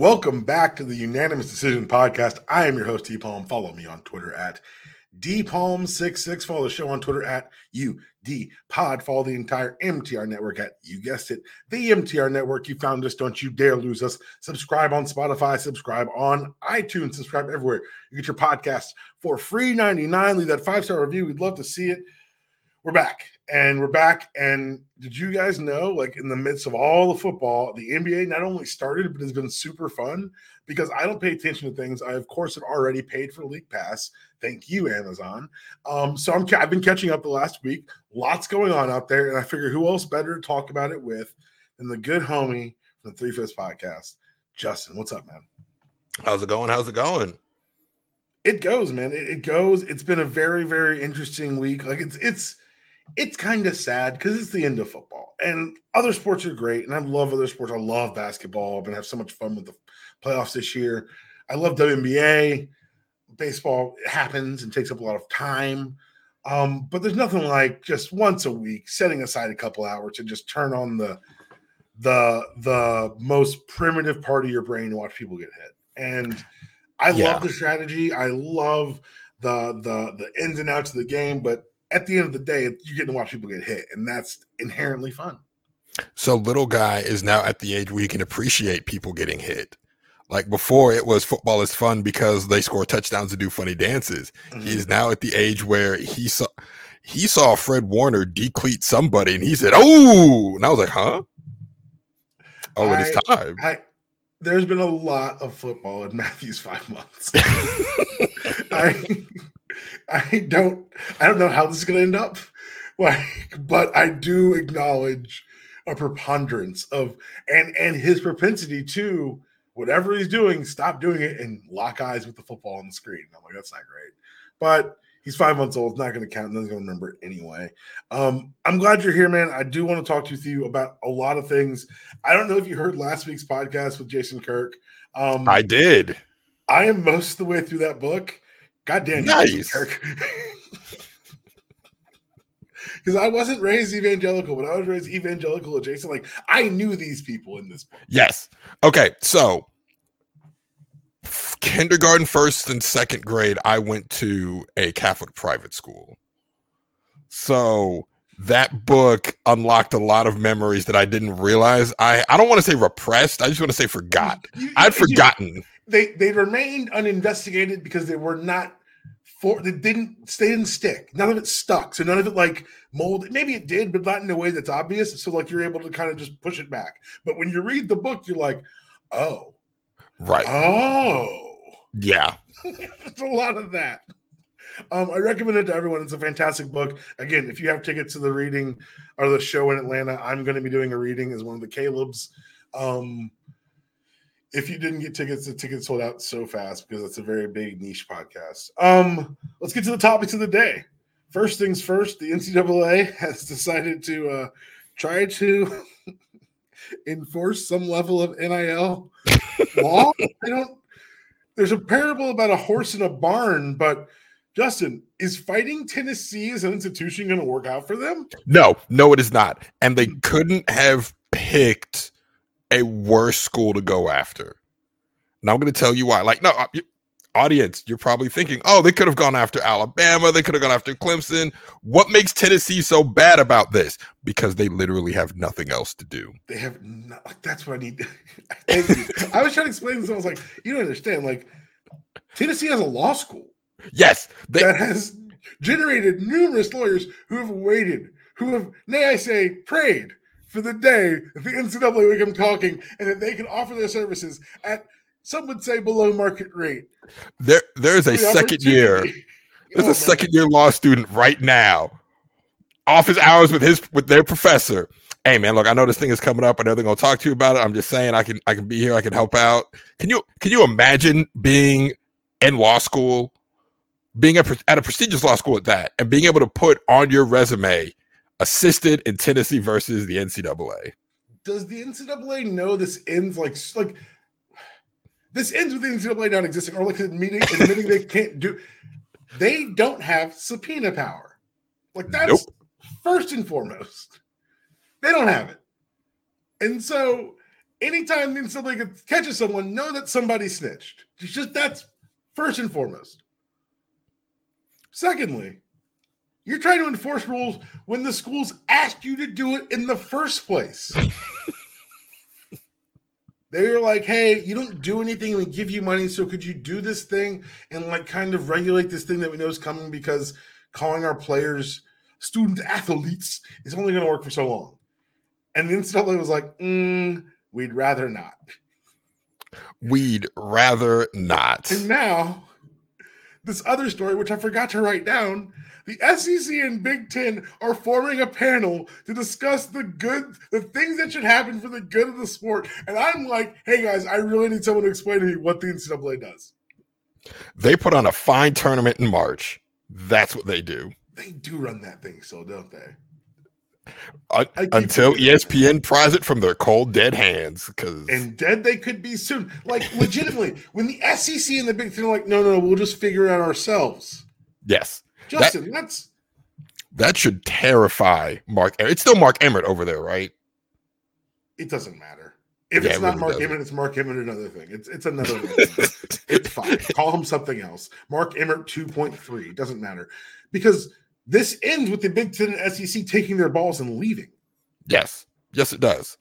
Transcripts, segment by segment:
Welcome back to the Unanimous Decision Podcast. I am your host, D Palm. Follow me on Twitter at DPalm66. Follow the show on Twitter at UD Pod. Follow the entire MTR network at, you guessed it, the MTR network. You found us. Don't you dare lose us. Subscribe on Spotify. Subscribe on iTunes. Subscribe everywhere. You get your podcast for free 99. Leave that five star review. We'd love to see it. We're back and we're back. And did you guys know, like in the midst of all the football, the NBA not only started, but has been super fun because I don't pay attention to things. I, of course, have already paid for League Pass. Thank you, Amazon. Um, so I'm, I've been catching up the last week. Lots going on out there. And I figure who else better to talk about it with than the good homie from the Three Fifths podcast, Justin. What's up, man? How's it going? How's it going? It goes, man. It, it goes. It's been a very, very interesting week. Like it's, it's, it's kind of sad because it's the end of football and other sports are great and i love other sports. I love basketball. I've been have so much fun with the playoffs this year. I love WNBA baseball happens and takes up a lot of time. Um, but there's nothing like just once a week setting aside a couple hours to just turn on the the the most primitive part of your brain to watch people get hit. And i yeah. love the strategy. I love the the the ins and outs of the game but at the end of the day, you're getting to watch people get hit, and that's inherently fun. So little guy is now at the age where he can appreciate people getting hit. Like before, it was football is fun because they score touchdowns and do funny dances. Mm-hmm. He's now at the age where he saw he saw Fred Warner decleat somebody, and he said, "Oh!" And I was like, "Huh? Oh, it is time." I, there's been a lot of football in Matthew's five months. I I don't I don't know how this is going to end up, like, but I do acknowledge a preponderance of and and his propensity to whatever he's doing, stop doing it and lock eyes with the football on the screen. I'm like, that's not great, but he's five months old. It's not going to count. No one's going to remember it anyway. Um, I'm glad you're here, man. I do want to talk to you about a lot of things. I don't know if you heard last week's podcast with Jason Kirk. Um, I did. I am most of the way through that book. God damn nice. Kirk. Because I wasn't raised evangelical, but I was raised evangelical adjacent. Like I knew these people in this book. Yes. Okay. So kindergarten, first and second grade, I went to a Catholic private school. So that book unlocked a lot of memories that I didn't realize. I, I don't want to say repressed. I just want to say forgot. You, you, I'd forgotten. They they remained uninvestigated because they were not for they didn't they didn't stick. None of it stuck. So none of it like molded. Maybe it did, but not in a way that's obvious. So like you're able to kind of just push it back. But when you read the book, you're like, oh, right, oh, yeah. it's a lot of that. Um, I recommend it to everyone. It's a fantastic book. Again, if you have tickets to the reading or the show in Atlanta, I'm going to be doing a reading as one of the Caleb's. Um, if you didn't get tickets, the tickets sold out so fast because it's a very big niche podcast. Um, let's get to the topics of the day. First things first, the NCAA has decided to uh, try to enforce some level of NIL law. I don't. There's a parable about a horse in a barn, but Justin, is fighting Tennessee as an institution going to work out for them? No, no, it is not. And they couldn't have picked a worse school to go after. Now I'm going to tell you why. Like, no, uh, audience, you're probably thinking, oh, they could have gone after Alabama. They could have gone after Clemson. What makes Tennessee so bad about this? Because they literally have nothing else to do. They have not, that's what I need. I was trying to explain this. I was like, you don't understand. Like, Tennessee has a law school. Yes. They, that has generated numerous lawyers who have waited, who have, may I say, prayed for the day that the NCAA would come talking and that they can offer their services at some would say below market rate. There, there's a oh the second year. There's oh, a second year law student right now, office hours with his with their professor. Hey man, look, I know this thing is coming up. I know they're gonna talk to you about it. I'm just saying, I can I can be here. I can help out. Can you can you imagine being in law school, being at, at a prestigious law school at that, and being able to put on your resume assisted in Tennessee versus the NCAA. Does the NCAA know this ends like like this ends with the NCAA not existing or like admitting admitting they can't do they don't have subpoena power. Like that's nope. first and foremost. They don't have it. And so anytime somebody catches someone, know that somebody snitched. It's just that's first and foremost. Secondly, you're trying to enforce rules when the schools asked you to do it in the first place. They're like, hey, you don't do anything, we give you money. So could you do this thing and like kind of regulate this thing that we know is coming because calling our players student athletes is only going to work for so long. And the NCAA was like, mm, we'd rather not. We'd rather not. And now, this other story, which I forgot to write down, the SEC and Big Ten are forming a panel to discuss the good, the things that should happen for the good of the sport. And I'm like, hey guys, I really need someone to explain to me what the NCAA does. They put on a fine tournament in March. That's what they do. They do run that thing, so don't they? Uh, until ESPN pries it from their cold dead hands, because and dead they could be soon. Like legitimately, when the SEC and the Big Ten are like, no, no, no, we'll just figure it out ourselves. Yes, Justin, that, that's that should terrify Mark. It's still Mark Emmert over there, right? It doesn't matter. If yeah, it's not Mark Emmert, it's Mark Emmert another thing. It's it's another it's fine. Call him something else. Mark Emmert 2.3. Doesn't matter. Because this ends with the Big Ten and SEC taking their balls and leaving. Yes. Yes, it does.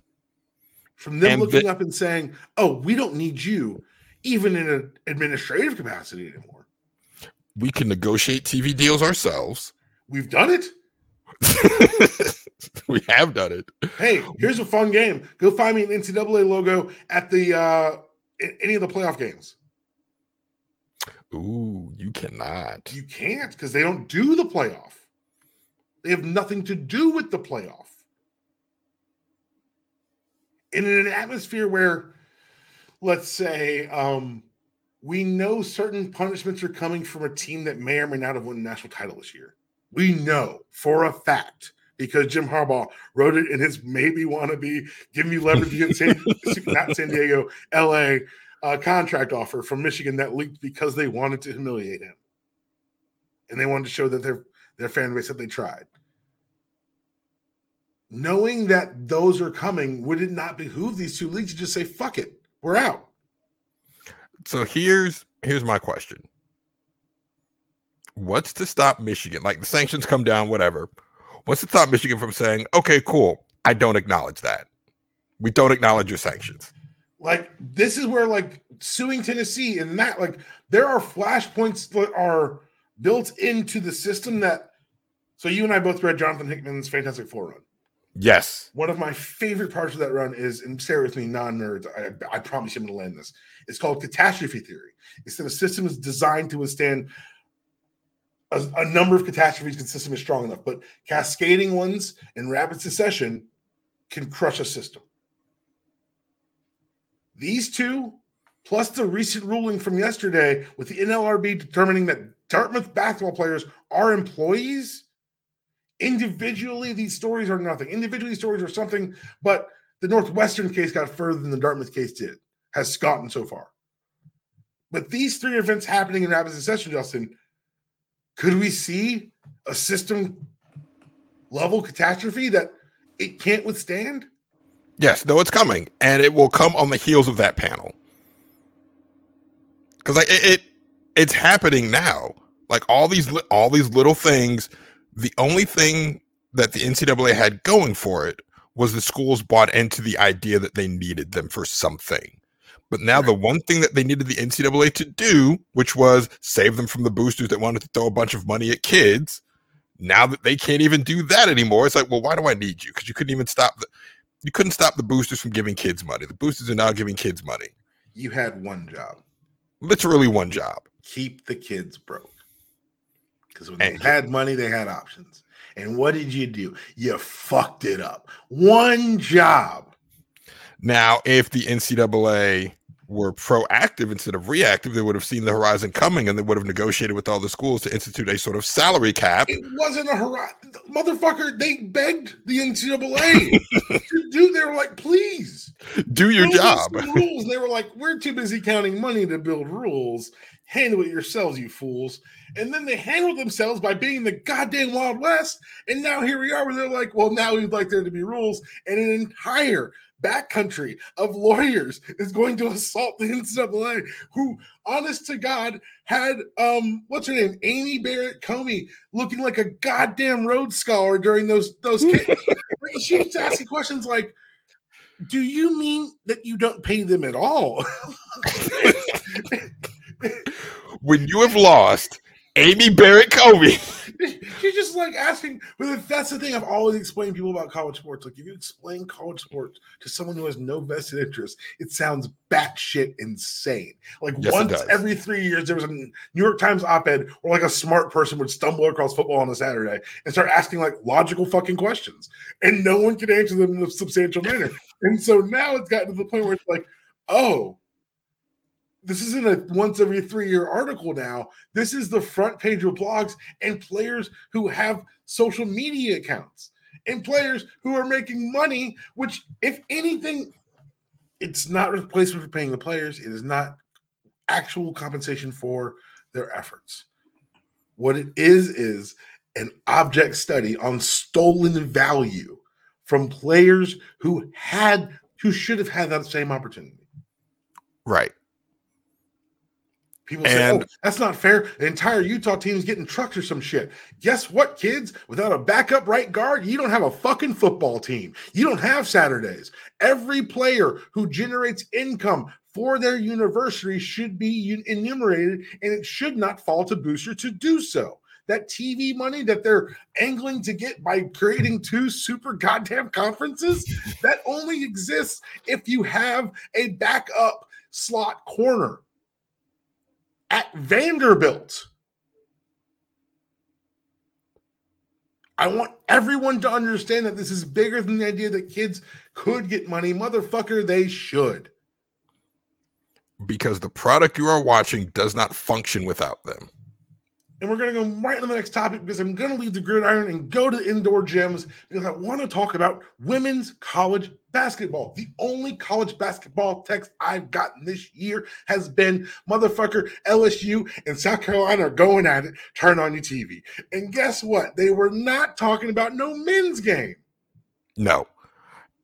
From them and looking the- up and saying, oh, we don't need you, even in an administrative capacity anymore. We can negotiate TV deals ourselves. We've done it. we have done it. Hey, here's a fun game. Go find me an NCAA logo at the uh any of the playoff games. Ooh, you cannot. You can't because they don't do the playoff. They have nothing to do with the playoff. And in an atmosphere where, let's say, um, we know certain punishments are coming from a team that may or may not have won a national title this year. We know for a fact because Jim Harbaugh wrote it in his maybe wannabe give me leverage against San, not San Diego, LA uh, contract offer from Michigan that leaked because they wanted to humiliate him. And they wanted to show that their their fan base that they tried. Knowing that those are coming, would it not behoove these two leagues to just say, fuck it, we're out? So here's here's my question. What's to stop Michigan? Like the sanctions come down, whatever. What's to stop Michigan from saying, okay, cool, I don't acknowledge that. We don't acknowledge your sanctions. Like this is where like suing Tennessee and that like there are flashpoints that are built into the system that so you and I both read Jonathan Hickman's Fantastic Four run. Yes. One of my favorite parts of that run is, and stay with me, non-nerds, I, I promise you I'm gonna land this. It's called catastrophe theory. It's that a system is designed to withstand a, a number of catastrophes the system is strong enough, but cascading ones in rapid succession can crush a system. These two, plus the recent ruling from yesterday with the NLRB determining that Dartmouth basketball players are employees, individually, these stories are nothing. Individually, stories are something, but the Northwestern case got further than the Dartmouth case did, has gotten so far. But these three events happening in rapid succession, Justin, could we see a system level catastrophe that it can't withstand? Yes, no, it's coming, and it will come on the heels of that panel. Because like it, it, it's happening now. Like all these, all these little things. The only thing that the NCAA had going for it was the schools bought into the idea that they needed them for something. But now the one thing that they needed the NCAA to do, which was save them from the boosters that wanted to throw a bunch of money at kids, now that they can't even do that anymore, it's like, well, why do I need you? Because you couldn't even stop the you couldn't stop the boosters from giving kids money. The boosters are now giving kids money. You had one job. Literally one job. Keep the kids broke. Because when they had money, they had options. And what did you do? You fucked it up. One job. Now, if the NCAA were proactive instead of reactive, they would have seen the horizon coming and they would have negotiated with all the schools to institute a sort of salary cap. It wasn't a horizon, motherfucker. They begged the NCAA to do. They were like, "Please do your job." Rules. They were like, "We're too busy counting money to build rules. Handle it yourselves, you fools." And then they handled themselves by being the goddamn Wild West. And now here we are, where they're like, "Well, now we'd like there to be rules and an entire." Backcountry of lawyers is going to assault the NCAA, who, honest to God, had um, what's her name, Amy Barrett Comey, looking like a goddamn Rhodes Scholar during those those. she was asking questions like, "Do you mean that you don't pay them at all?" when you have lost Amy Barrett Comey. She's just like asking, but that's the thing I've always explained people about college sports. Like, if you explain college sports to someone who has no vested interest, it sounds batshit insane. Like, yes, once every three years, there was a New York Times op ed where like a smart person would stumble across football on a Saturday and start asking like logical fucking questions, and no one could answer them in a substantial manner. and so now it's gotten to the point where it's like, oh, this isn't a once every three year article now. This is the front page of blogs and players who have social media accounts and players who are making money, which, if anything, it's not replacement for paying the players. It is not actual compensation for their efforts. What it is, is an object study on stolen value from players who had, who should have had that same opportunity. Right. People say, "Oh, that's not fair." The entire Utah team is getting trucks or some shit. Guess what, kids? Without a backup right guard, you don't have a fucking football team. You don't have Saturdays. Every player who generates income for their university should be enumerated, and it should not fall to Booster to do so. That TV money that they're angling to get by creating two super goddamn conferences that only exists if you have a backup slot corner at Vanderbilt. I want everyone to understand that this is bigger than the idea that kids could get money. Motherfucker, they should. Because the product you are watching does not function without them and we're going to go right to the next topic because I'm going to leave the gridiron and go to the indoor gyms because I want to talk about women's college basketball. The only college basketball text I've gotten this year has been motherfucker LSU and South Carolina are going at it. Turn on your TV. And guess what? They were not talking about no men's game. No.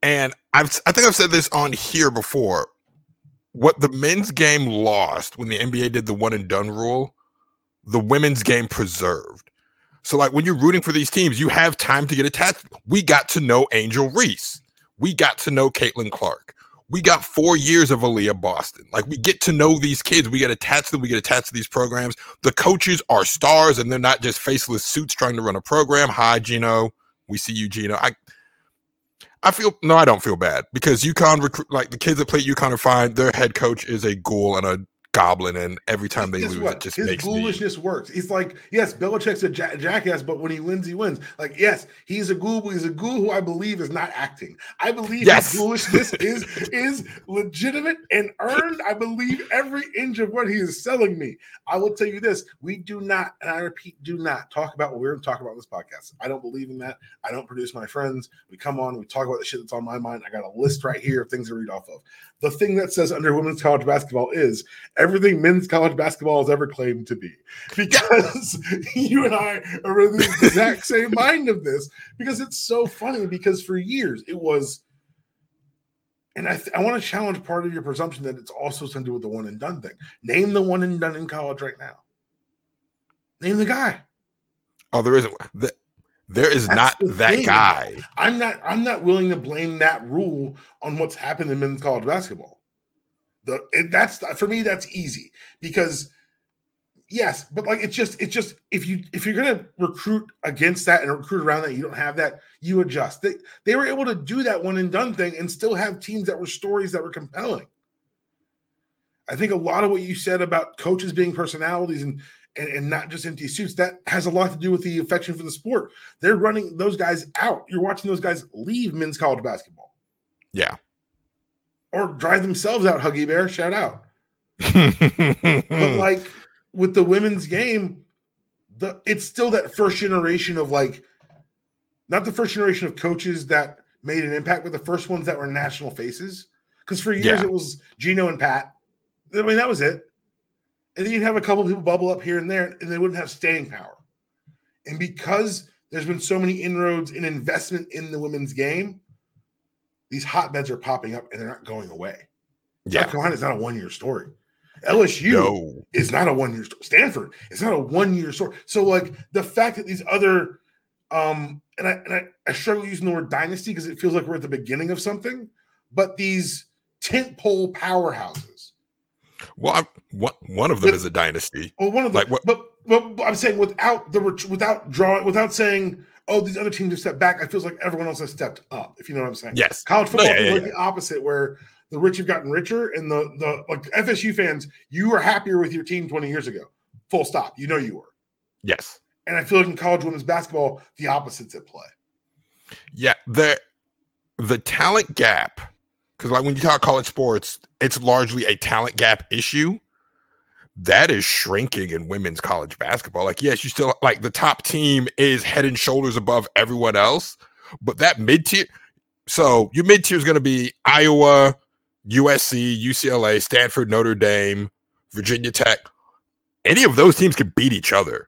And I've I think I've said this on here before. What the men's game lost when the NBA did the one and done rule the women's game preserved. So, like when you're rooting for these teams, you have time to get attached. We got to know Angel Reese. We got to know Caitlin Clark. We got four years of Aliyah Boston. Like we get to know these kids. We get attached to them. We get attached to these programs. The coaches are stars, and they're not just faceless suits trying to run a program. Hi, Gino. We see you, Gino. I I feel no, I don't feel bad because UConn recruit like the kids that play UConn are fine. Their head coach is a ghoul and a goblin, and every time they lose, what? it just his makes ghoulishness me... works. He's like, yes, Belichick's a ja- jackass, but when he wins, he wins. Like, yes, he's a ghoul, but he's a ghoul who I believe is not acting. I believe yes. his ghoulishness is is legitimate and earned. I believe every inch of what he is selling me. I will tell you this: we do not, and I repeat, do not talk about what we're going to talk about in this podcast. I don't believe in that. I don't produce my friends. We come on, we talk about the shit that's on my mind. I got a list right here of things to read off of. The thing that says under women's college basketball is everything men's college basketball has ever claimed to be. Because you and I are in the exact same mind of this. Because it's so funny. Because for years it was, and I, th- I want to challenge part of your presumption that it's also something to do with the one and done thing. Name the one and done in college right now. Name the guy. Oh, there isn't. The, there is That's not that thing. guy. I'm not. I'm not willing to blame that rule on what's happened in men's college basketball. The that's for me. That's easy because yes, but like it's just it's just if you if you're gonna recruit against that and recruit around that, you don't have that. You adjust. They they were able to do that one and done thing and still have teams that were stories that were compelling. I think a lot of what you said about coaches being personalities and and, and, not just empty suits. That has a lot to do with the affection for the sport. They're running those guys out. You're watching those guys leave men's college basketball. Yeah. Or drive themselves out, Huggy Bear. Shout out. but like with the women's game, the it's still that first generation of like not the first generation of coaches that made an impact, but the first ones that were national faces. Because for years yeah. it was Gino and Pat. I mean, that was it and then you'd have a couple people bubble up here and there, and they wouldn't have staying power. And because there's been so many inroads in investment in the women's game, these hotbeds are popping up and they're not going away. Yeah. South Carolina is not a one year story. LSU No. is not a one year story. Stanford is not a one year story. So like the fact that these other um and I and I, I struggle using the word dynasty because it feels like we're at the beginning of something, but these tent pole powerhouses. Well, I, one, one of them is a dynasty. Well, one of them, Like what- but, but but I'm saying without the without drawing without saying oh these other teams have stepped back. I feels like everyone else has stepped up. If you know what I'm saying. Yes. College football yeah, is yeah, like yeah. the opposite, where the rich have gotten richer, and the the like FSU fans, you were happier with your team 20 years ago. Full stop. You know you were. Yes. And I feel like in college women's basketball, the opposites at play. Yeah. The the talent gap, because like when you talk college sports, it's largely a talent gap issue. That is shrinking in women's college basketball. Like, yes, you still like the top team is head and shoulders above everyone else, but that mid tier. So your mid tier is going to be Iowa, USC, UCLA, Stanford, Notre Dame, Virginia Tech. Any of those teams can beat each other,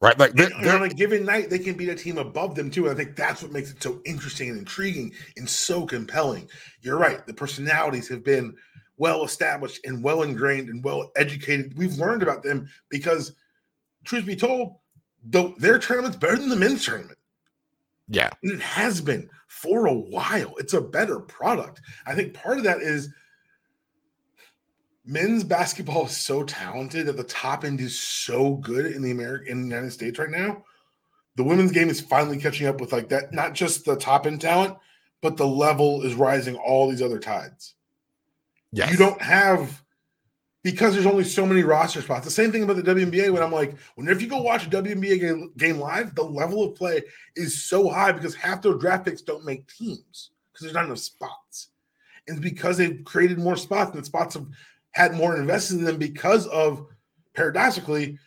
right? Like, they're, they're- on a given night, they can beat a team above them too. And I think that's what makes it so interesting and intriguing and so compelling. You're right. The personalities have been well established and well ingrained and well educated. We've learned about them because, truth be told, though their tournament's better than the men's tournament. yeah, And it has been for a while. It's a better product. I think part of that is men's basketball is so talented that the top end is so good in the American in the United States right now. The women's game is finally catching up with like that, not just the top end talent, but the level is rising all these other tides. Yes. You don't have because there's only so many roster spots. The same thing about the WNBA when I'm like, whenever you go watch a WNBA game, game live, the level of play is so high because half those draft picks don't make teams because there's not enough spots. And because they've created more spots and the spots have had more invested in them because of paradoxically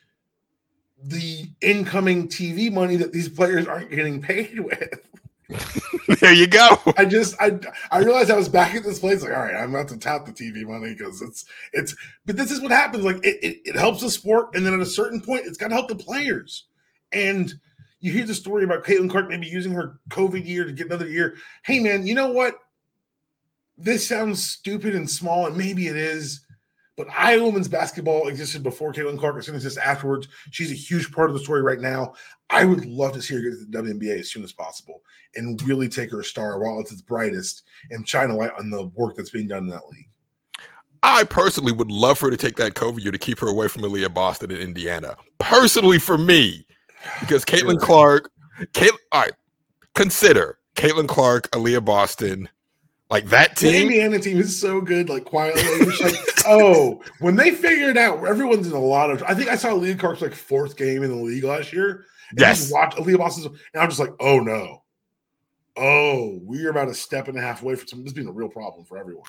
the incoming TV money that these players aren't getting paid with. there you go. I just I I realized I was back at this place like all right I'm about to tap the TV money because it's it's but this is what happens like it, it it helps the sport and then at a certain point it's got to help the players. And you hear the story about Caitlin Clark maybe using her COVID year to get another year. Hey man you know what? This sounds stupid and small and maybe it is but Iowa women's basketball existed before Caitlin Clark as soon as this afterwards she's a huge part of the story right now I would love to see her get to the WNBA as soon as possible and really take her star while it's its brightest and shine a light on the work that's being done in that league. I personally would love for her to take that COVID year to keep her away from Aliyah Boston in Indiana. Personally, for me, because Caitlin. Clark, Caitlin, all right, consider Caitlin Clark, Aliyah Boston, like that team, The. Indiana team is so good, like quietly. It's like, oh, when they figure it out, everyone's in a lot of. I think I saw Leah Clark's like fourth game in the league last year. And Yes. watch Aliyah Boston's, and I'm just like, oh no, oh, we are about a step and a half away from some, this being a real problem for everyone.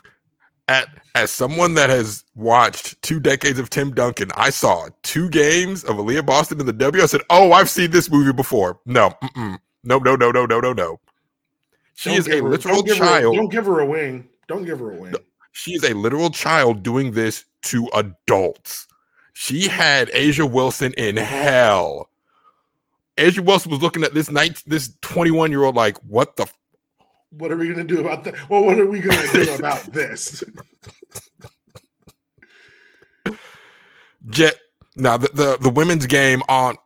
At, as someone that has watched two decades of Tim Duncan, I saw two games of Aliyah Boston in the W. I said, "Oh, I've seen this movie before." No, no, no, no, no, no, no, no. She Don't is a her- literal don't give her- child. don't give her a wing. Don't give her a wing. She is a literal child doing this to adults. She had A'ja Wilson in hell. A'ja Wilson was looking at this night, this 21 year old, like, what the? F-? What are we going to do about that? Well, what are we going to do about this? Jet. Now, the, the, the women's game on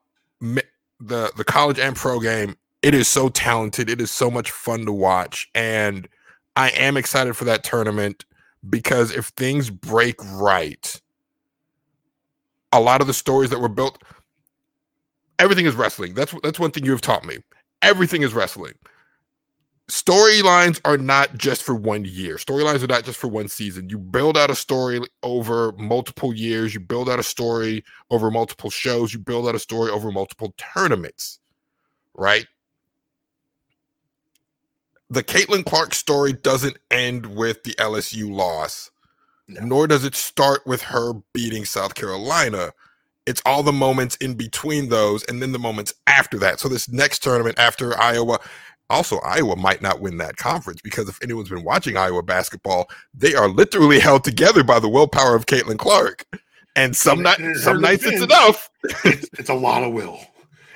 the, the college and pro game, it is so talented. It is so much fun to watch. And I am excited for that tournament because if things break right, a lot of the stories that were built, everything is wrestling. That's that's one thing you have taught me. Everything is wrestling. Storylines are not just for one year. Storylines are not just for one season. You build out a story over multiple years. You build out a story over multiple shows. You build out a story over multiple tournaments, right? The Caitlin Clark story doesn't end with the LSU loss No. nor does it start with her beating South Carolina. It's all the moments in between those and then the moments after that. So this next tournament after Iowa, also Iowa might not win that conference because if anyone's been watching Iowa basketball, they are literally held together by the willpower of Caitlin Clark. And some night, some nights it's enough. it's, it's a lot of will.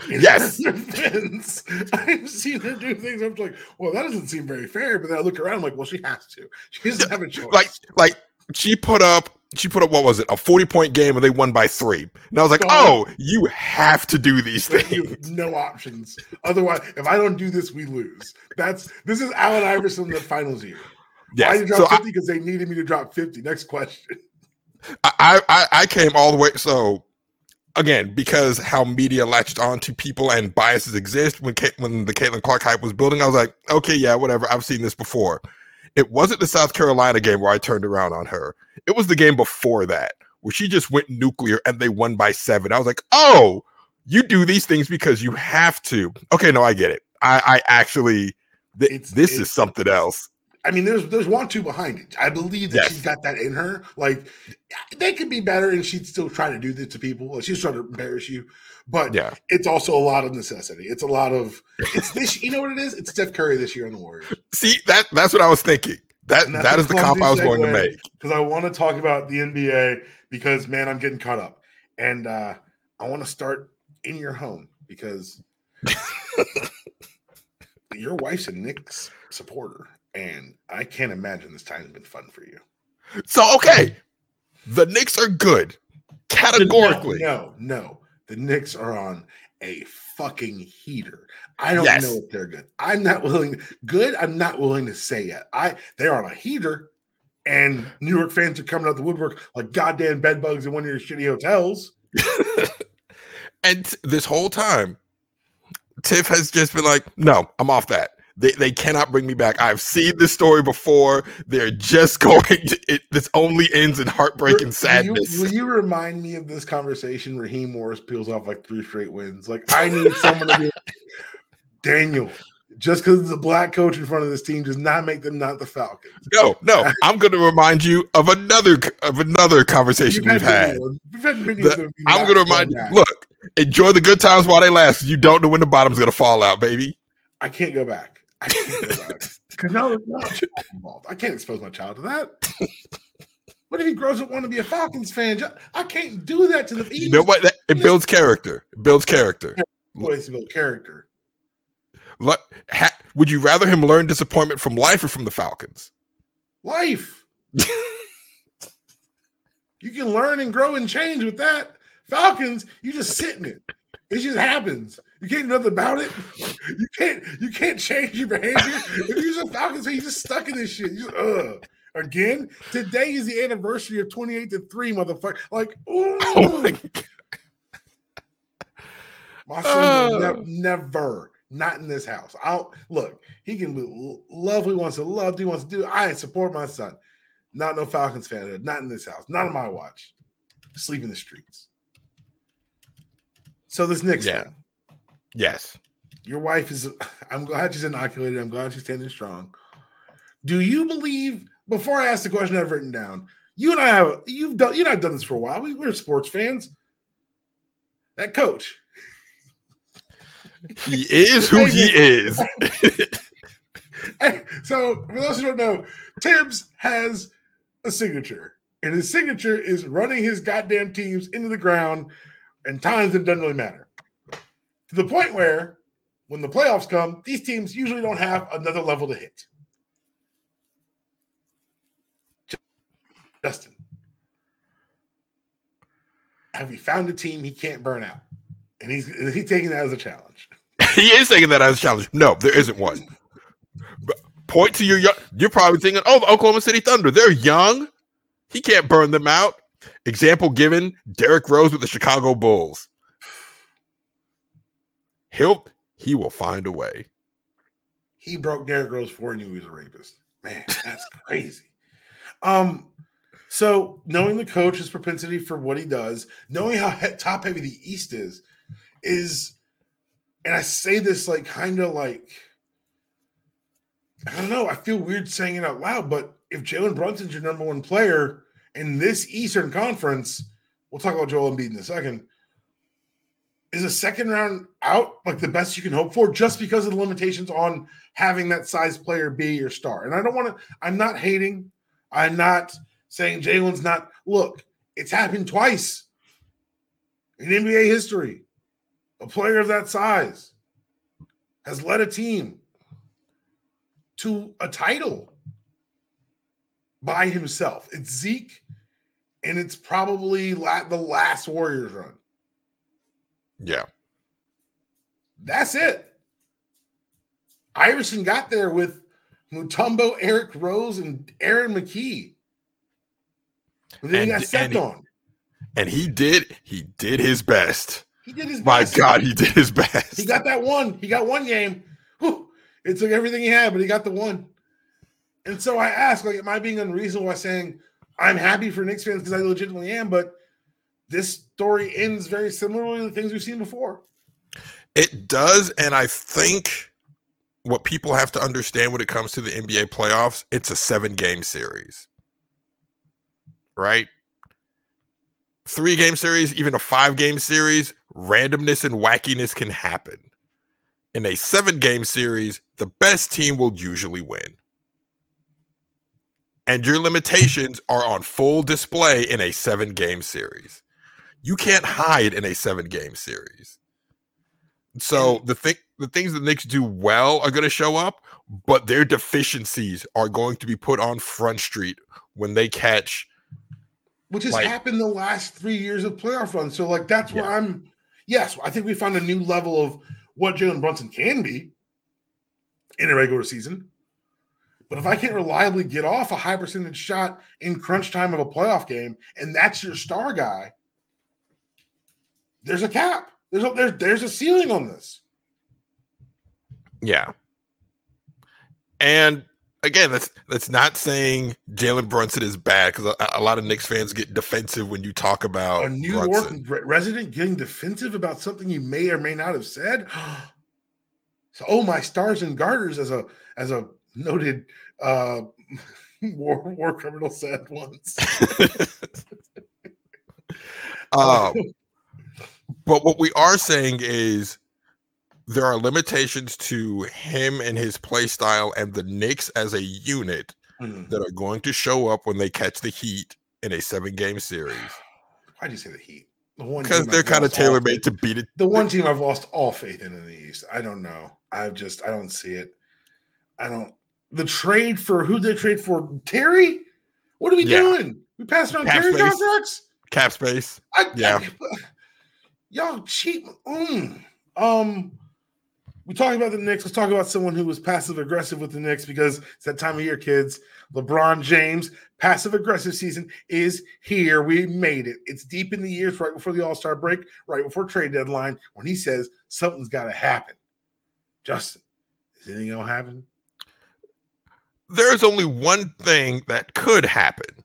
Yes. defense, I've seen her do things. I'm like, well, that doesn't seem very fair. But then I look around, I'm like, well, she has to. She doesn't have a choice. Like, like she put up she put up what was it a 40 point game and they won by three and i was like oh, you have to do these things no options otherwise if i don't do this we lose that's this is allen iverson in the finals year yeah i dropped so 50 because they needed me to drop 50 next question I, I i came all the way so again because how media latched on to people and biases exist when when the caitlin clark hype was building i was like okay yeah whatever i've seen this before it wasn't the South Carolina game where I turned around on her. It was the game before that where she just went nuclear and they won by seven. I was like, oh, you do these things because you have to. Okay, no, I get it. I, I actually, th- it's, this it's, is something else. I mean, there's there's one two behind it. I believe that yes. she's got that in her. Like they could be better, and she'd still try to do this to people. She's trying to embarrass you, but yeah, it's also a lot of necessity. It's a lot of it's this. You know what it is? It's Steph Curry this year on the Warriors. See that that's what I was thinking. That that is the comp I was going to make because I want to talk about the NBA because man, I'm getting caught up, and uh, I want to start in your home because your wife's a Knicks supporter, and I can't imagine this time has been fun for you. So okay, the Knicks are good categorically. No, no, no. the Knicks are on a fucking heater. I don't yes. know if they're good. I'm not willing. Good. I'm not willing to say yet. I they're on a heater, and New York fans are coming out the woodwork like goddamn bedbugs in one of your shitty hotels. and this whole time, Tiff has just been like, "No, I'm off that. They, they cannot bring me back. I've seen this story before. They're just going to, it, this only ends in heartbreak and sadness. Will you, will you, remind me of this conversation Raheem Morris peels off like three straight wins? Like, I need someone to be Daniel, just because it's a black coach in front of this team does not make them not the Falcons. No, no. I'm going to remind you of another of another conversation we've had. We've had the, I'm going to remind you. Look, enjoy the good times while they last. You don't know when the bottom's going to fall out, baby. I can't go back. I can't go back because now there's not involved. I can't expose my child to that. What if he grows up want to be a Falcons fan? I can't do that to the. You know what? It builds character. It builds character. To build character. Would you rather him learn disappointment from life or from the Falcons? Life. you can learn and grow and change with that. Falcons, you just sit in it. It just happens. You can't do nothing about it. You can't. You can't change your behavior. if you're just a Falcons fan, you're just stuck in this shit. You just, uh. Again, today is the anniversary of 28 to 3, motherfucker. Like, ooh. Oh my, my son uh. never, never not in this house. I'll look, he can be love he wants to love, he wants to do. I support my son. Not no Falcons fan, not in this house, not on my watch. Sleep in the streets. So this next yeah. Thing, yes. Your wife is I'm glad she's inoculated. I'm glad she's standing strong. Do you believe before I ask the question I've written down, you and I have you've done you know I've done this for a while. We, we're sports fans. That coach, he is who he is. so, for those who don't know, Thibs has a signature, and his signature is running his goddamn teams into the ground, and times it doesn't really matter. To the point where, when the playoffs come, these teams usually don't have another level to hit. Justin, have you found a team he can't burn out? And he's he's taking that as a challenge. he is taking that as a challenge. No, there isn't one. Point to your young. You're probably thinking, oh, the Oklahoma City Thunder. They're young. He can't burn them out. Example given: Derrick Rose with the Chicago Bulls. He'll he will find a way. He broke Derrick Rose he knew he was a rapist. Man, that's crazy. Um, so knowing the coach's propensity for what he does, knowing how top heavy the East is, is and I say this like kind of like I don't know. I feel weird saying it out loud, but if Jalen Brunson's your number one player in this Eastern Conference, we'll talk about Joel Embiid in a second. Is a second round out like the best you can hope for just because of the limitations on having that size player be your star? And I don't want to, I'm not hating. I'm not saying Jalen's not. Look, it's happened twice in NBA history. a player of that size, has led a team to a title by himself. It's Zeke, and it's probably la- the last Warriors run. Yeah. That's it. Iverson got there with Mutombo, Eric Rose, and Aaron McKie. And then And- he got stepped and he- on. And he did he did his best. He did his My best. God, he did his best. He got that one. He got one game. Whew. It took everything he had, but he got the one. And so I ask, like, am I being unreasonable by saying I'm happy for Knicks fans because I legitimately am, but this story ends very similarly to things we've seen before. It does, and I think what people have to understand when it comes to the NBA playoffs, it's a seven game series. Right? Three game series, even a five game series, randomness and wackiness can happen. In a seven game series, the best team will usually win. And your limitations are on full display in a seven game series. You can't hide in a seven game series. So the thing the things the Knicks do well are going to show up, but their deficiencies are going to be put on front street when they catch which has Like- happened the last three years of playoff runs. So, like, that's where Yeah. I'm. Yes, I think we found a new level of what Jalen Brunson can be in a regular season. But if I can't reliably get off a high percentage shot in crunch time of a playoff game, and that's your star guy, there's a cap. There's a, there's there's a ceiling on this. Yeah. And again, that's that's not saying Jalen Brunson is bad because a, a lot of Knicks fans get defensive when you talk about a New Brunson. York resident getting defensive about something you may or may not have said. So, oh my stars and garters, as a as a noted uh, war war criminal said once. um, but what we are saying is there are limitations to him and his play style and the Knicks as a unit Hmm. that are going to show up when they catch the Heat in a seven game series Why do you say the Heat? The one because they're I've kind of tailor made to beat it. The one team I've lost all faith in in the East. I don't know. I've just I don't see it. I don't. The trade for who they trade for? Terry. What are we Yeah. doing? We passed on Cap Terry space. contracts. Cap space. I, Yeah. I- y'all cheap. Mm. Um, we talking about the Knicks. Let's talk about someone who was passive aggressive with the Knicks because it's that time of year, kids. LeBron James, passive aggressive season is here. We made it. It's deep in the years, right before the All Star break, right before trade deadline, when he says something's got to happen. Justin, is anything gonna happen? There's only one thing that could happen,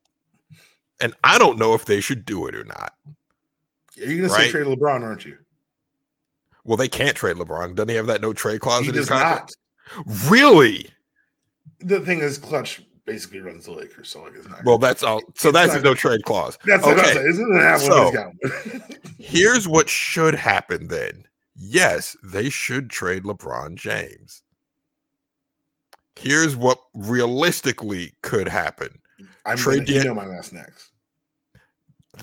and I don't know if they should do it or not. You're gonna say trade LeBron, aren't you? Well, they can't trade LeBron. Doesn't he have that no trade clause He in his contract? not. Really? The thing is, Klutch basically runs the Lakers, so like it's not. Well, that's all. So that's not- his no trade clause. That's what Okay. I'm saying. Isn't it have So-. Here's what should happen then. Yes, they should trade LeBron James. Here's what realistically could happen. I'm Trade gonna, you know my last next.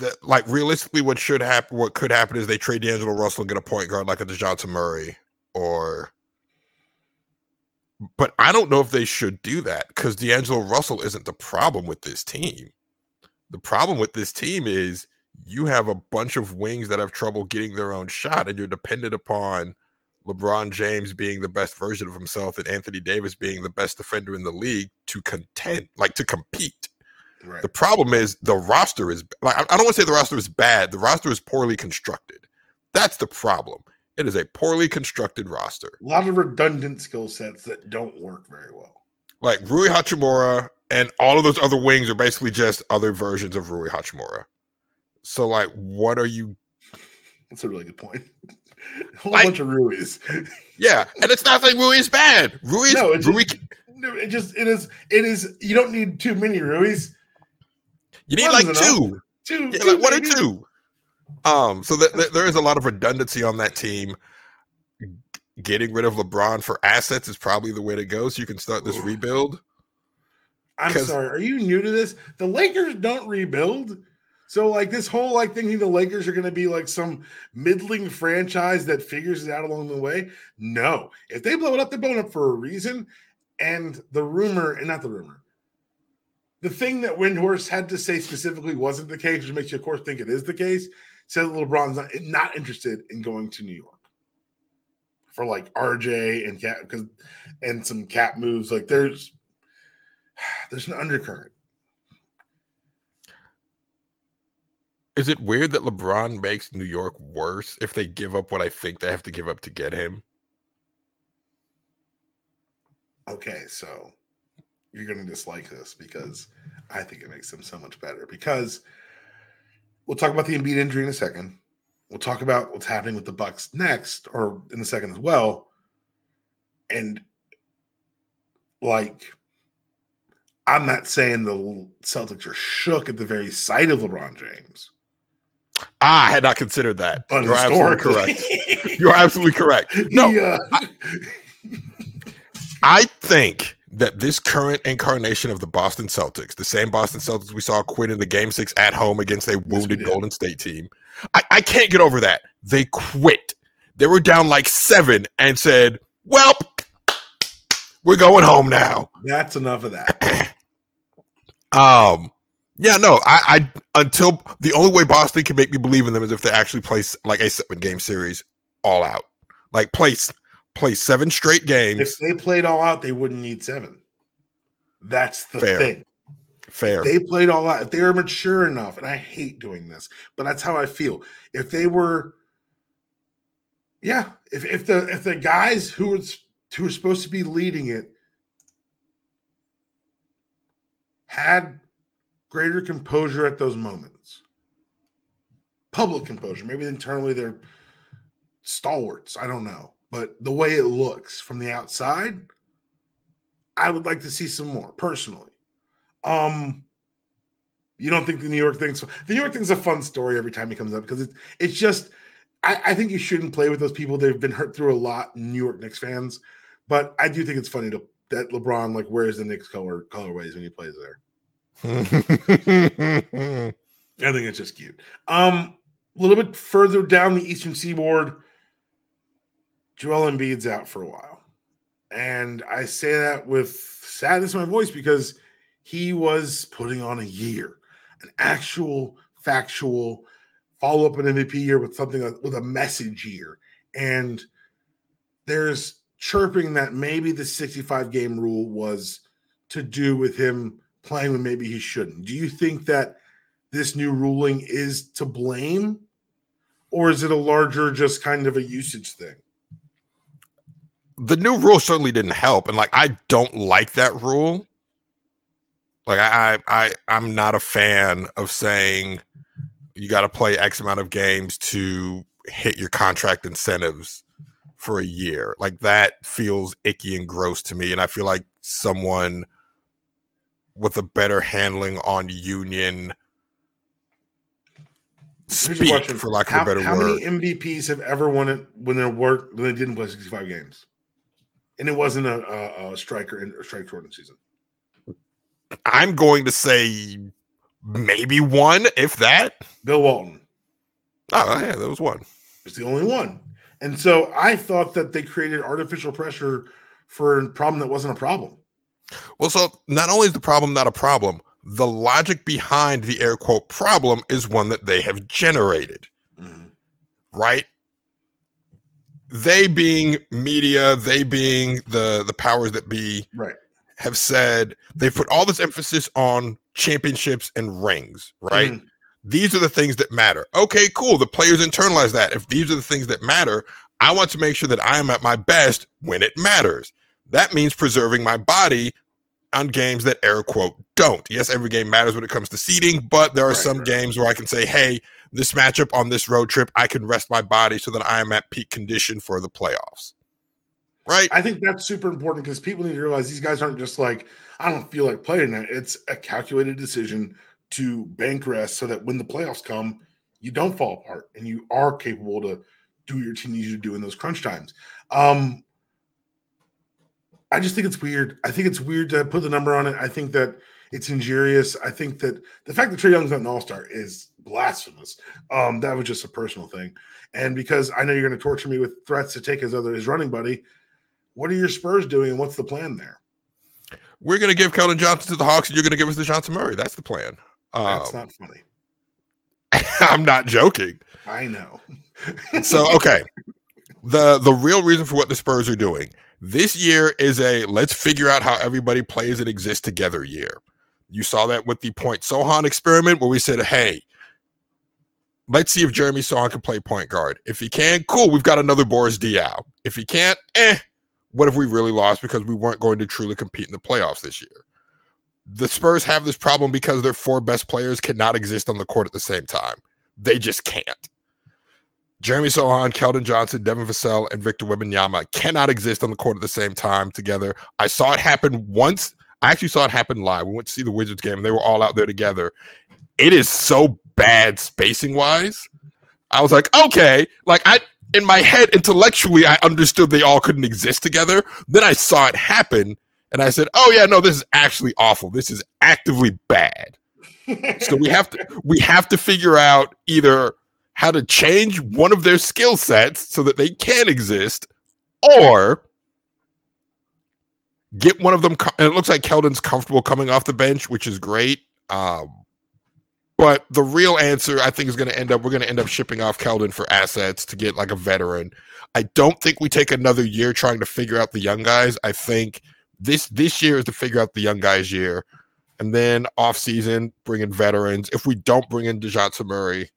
That, like realistically, what should happen, what could happen is they trade D'Angelo Russell and get a point guard like a DeJounte Murray or but I don't know if they should do that because D'Angelo Russell isn't the problem with this team. The problem with this team is you have a bunch of wings that have trouble getting their own shot, and you're dependent upon LeBron James being the best version of himself and Anthony Davis being the best defender in the league to contend, like to compete. Right. The problem is the roster is like I don't want to say the roster is bad. The roster is poorly constructed. That's the problem. It is a poorly constructed roster. A lot of redundant skill sets that don't work very well. Like Rui Hachimura and all of those other wings are basically just other versions of Rui Hachimura. So like, what are you? That's a really good point. A whole Like- bunch of Ruis. Yeah, and it's not like Rui is bad. Rui no, it's Rui. just, it just it is it is. You don't need too many Ruis. You need one like two. Two, Yeah, two like one or two. Um, so th- th- there is a lot of redundancy on that team. G- Getting rid of LeBron for assets is probably the way to go, so you can start this Ooh. rebuild. I'm sorry. Are you new to this? The Lakers don't rebuild. So like this whole like thinking the Lakers are going to be like some middling franchise that figures it out along the way. No, if they blow it up, they're blowing up for a reason. And the rumor, and not the rumor, the thing that Windhorst had to say specifically wasn't the case, which makes you, of course, think it is the case. Said LeBron's not, not interested in going to New York for like RJ and Cap because and some cap moves. Like there's there's an undercurrent. Is it weird that LeBron makes New York worse if they give up what I think they have to give up to get him? Okay, so you're going to dislike this because I think it makes them so much better. Because we'll talk about the Embiid injury in a second. We'll talk about what's happening with the Bucks next, or in a second as well. And like, I'm not saying the Celtics are shook at the very sight of LeBron James. Ah, I had not considered that. But You're absolutely correct. You're absolutely correct. No, yeah. I, I think that this current incarnation of the Boston Celtics, the same Boston Celtics we saw quit in the game six at home against a wounded yes, Golden State team, I, I can't get over that. They quit. They were down like seven and said, Well, we're going home now. That's enough of that. um, yeah, no, I, I until the only way Boston can make me believe in them is if they actually play like a seven game series all out, like play play seven straight games. If they played all out, they wouldn't need seven. That's the Fair. thing. Fair. If they played all out. If they were mature enough, and I hate doing this, but that's how I feel. If they were, yeah, if if the if the guys who was who were supposed to be leading it had greater composure at those moments. Public composure. Maybe internally they're stalwarts. I don't know. But the way it looks from the outside, I would like to see some more personally. Um, you don't think the New York thing's the New York thing's a fun story every time it comes up because it's it's just I, I, think you shouldn't play with those people. They've been hurt through a lot, New York Knicks fans. But I do think it's funny to that LeBron like wears the Knicks color colorways when he plays there. I think it's just cute. Um, a little bit further down the Eastern Seaboard, Joel Embiid's out for a while, and I say that with sadness in my voice because he was putting on a year, an actual factual follow up an MVP year with something uh, with a message year, and there's chirping that maybe the 65 game rule was to do with him playing when maybe he shouldn't. Do you think that this new ruling is to blame, or is it a larger, just kind of a usage thing? The new rule certainly didn't help, and like I don't like that rule. Like I, I, I'm not a fan of saying you got to play X amount of games to hit your contract incentives for a year. Like that feels icky and gross to me, and I feel like someone with a better handling on union speak, for lack of how, a better how word. How many MVPs have ever won it when they worked when they didn't play 65 games? And it wasn't a, a, a striker in a strike shortened season. I'm going to say maybe one, if that. Bill Walton. Oh, yeah, that was one. It's the only one. And so I thought that they created artificial pressure for a problem that wasn't a problem. Well, so not only is the problem not a problem, the logic behind the air quote problem is one that they have generated. Mm-hmm. Right? They being media, they being the the powers that be, right, have said they've put all this emphasis on championships and rings, right? Mm-hmm. These are the things that matter. Okay, cool. The players internalize that. If these are the things that matter, I want to make sure that I am at my best when it matters. That means preserving my body on games that air quote don't. Yes, every game matters when it comes to seeding, but there are right, some right. games where I can say, hey, this matchup on this road trip, I can rest my body so that I am at peak condition for the playoffs. Right. I think that's super important because people need to realize these guys aren't just like, I don't feel like playing that. It's a calculated decision to bank rest so that when the playoffs come, you don't fall apart and you are capable to do what your team needs you to do in those crunch times. Um, I just think it's weird. I think it's weird to put the number on it. I think that It's injurious. I think that the fact that Trae Young's not an All Star is blasphemous. Um, that was just a personal thing, and because I know you're going to torture me with threats to take his other his running buddy. What are your Spurs doing, and what's the plan there? We're going to give Keldon Johnson to the Hawks, and you're going to give us Dejounte Murray. That's the plan. That's um, not funny. I'm not joking. I know. so okay, the the real reason for what the Spurs are doing this year is a let's figure out how everybody plays and exists together year. You saw that with the point Sochan experiment where we said, hey, let's see if Jeremy Sochan can play point guard. If he can, cool, we've got another Boris Diaw. If he can't, eh, what if we really lost because we weren't going to truly compete in the playoffs this year? The Spurs have this problem because their four best players cannot exist on the court at the same time. They just can't. Jeremy Sochan, Keldon Johnson, Devin Vassell, and Victor Wembanyama cannot exist on the court at the same time together. I saw it happen once. I actually saw it happen live. We went to see the Wizards game, and they were all out there together. It is so bad spacing wise. I was like, okay, like I in my head intellectually, I understood they all couldn't exist together. Then I saw it happen, and I said, oh yeah, no, this is actually awful. This is actively bad. so we have to we have to figure out either how to change one of their skill sets so that they can exist, or get one of them. And it looks like Keldon's comfortable coming off the bench, which is great. Um, but the real answer, I think, is going to end up we're going to end up shipping off Keldon for assets to get like a veteran. I don't think we take another year trying to figure out the young guys. I think this this year is to figure out the young guys year, and then off season bring in veterans. If we don't bring in Dejounte Murray,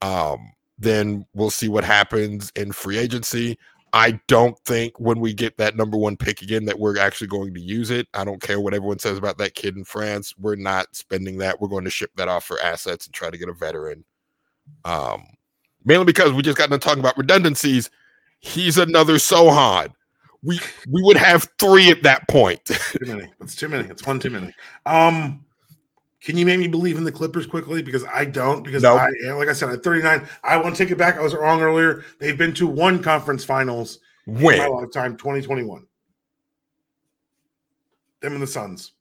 um, then we'll see what happens in free agency. I don't think when we get that number one pick again that we're actually going to use it. I don't care what everyone says about that kid in France. We're not spending that. We're going to ship that off for assets and try to get a veteran. Um, mainly because we just got done talking about redundancies. He's another Sochan. We we would have three at that point. too many. It's too many. It's one too many. Um, can you make me believe in the Clippers quickly? Because I don't. Because nope. I, like I said, at 39, I won't take it back. I was wrong earlier. They've been to one conference finals when? in my lifetime, 2021. Them and the Suns.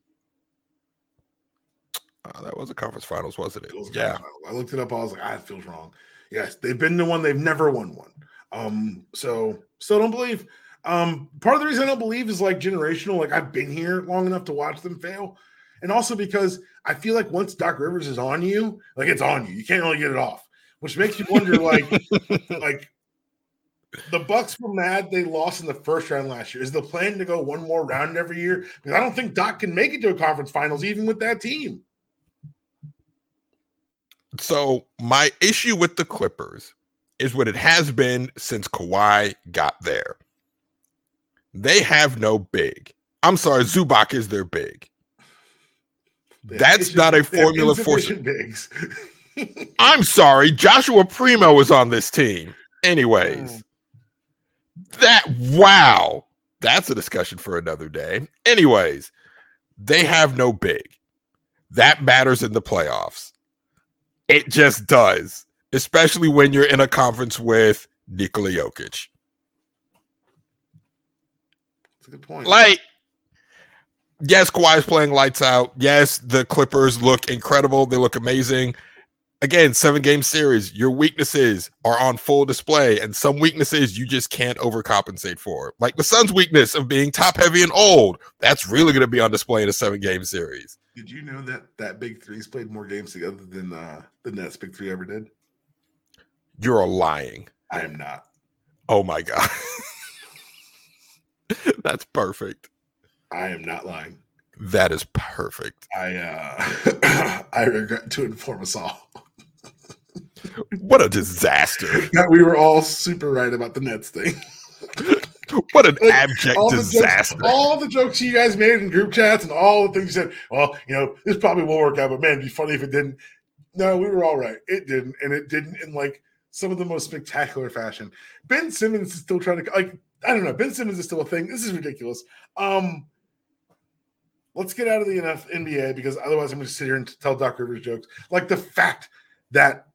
Oh, that was a conference finals, wasn't it? it yeah. I looked it up. I was like, ah, it feels wrong. Yes, they've been to one. They've never won one. Um, so still don't believe. Um, part of the reason I don't believe is like generational. Like I've been here long enough to watch them fail and also because I feel like once Doc Rivers is on you, like it's on you. You can't really get it off, which makes you wonder, like, like the Bucks were mad they lost in the first round last year. Is the plan to go one more round every year? Because I don't think Doc can make it to a conference finals even with that team. So my issue with the Clippers is what it has been since Kawhi got there. They have no big. I'm sorry, Zubac is their big. That's not a formula for bigs. I'm sorry, Joshua Primo was on this team. Anyways, mm. that wow, that's a discussion for another day. Anyways, they have no big. That matters in the playoffs. It just does, especially when you're in a conference with Nikola Jokic. That's a good point. Like yes, Kawhi's playing lights out. Yes, the Clippers look incredible. They look amazing. Again, seven game series. Your weaknesses are on full display, and some weaknesses you just can't overcompensate for. Like the Suns' weakness of being top heavy and old. That's really going to be on display in a seven game series. Did you know that that Big Three's played more games together than uh, the Nets Big Three ever did? You're lying. I am not. Oh my god. That's perfect. I am not lying. That is perfect. I uh I regret to inform us all. what a disaster. That we were all super right about the Nets thing. what an like, abject all disaster. Jokes, all the jokes you guys made in group chats and all the things you said, well, you know, this probably won't work out, but man, it'd be funny if it didn't. No, we were all right. It didn't, and it didn't in like some of the most spectacular fashion. Ben Simmons is still trying to like, I don't know, Ben Simmons is still a thing. This is ridiculous. Um, let's get out of the NBA because otherwise I'm going to sit here and tell Doc Rivers jokes. Like the fact that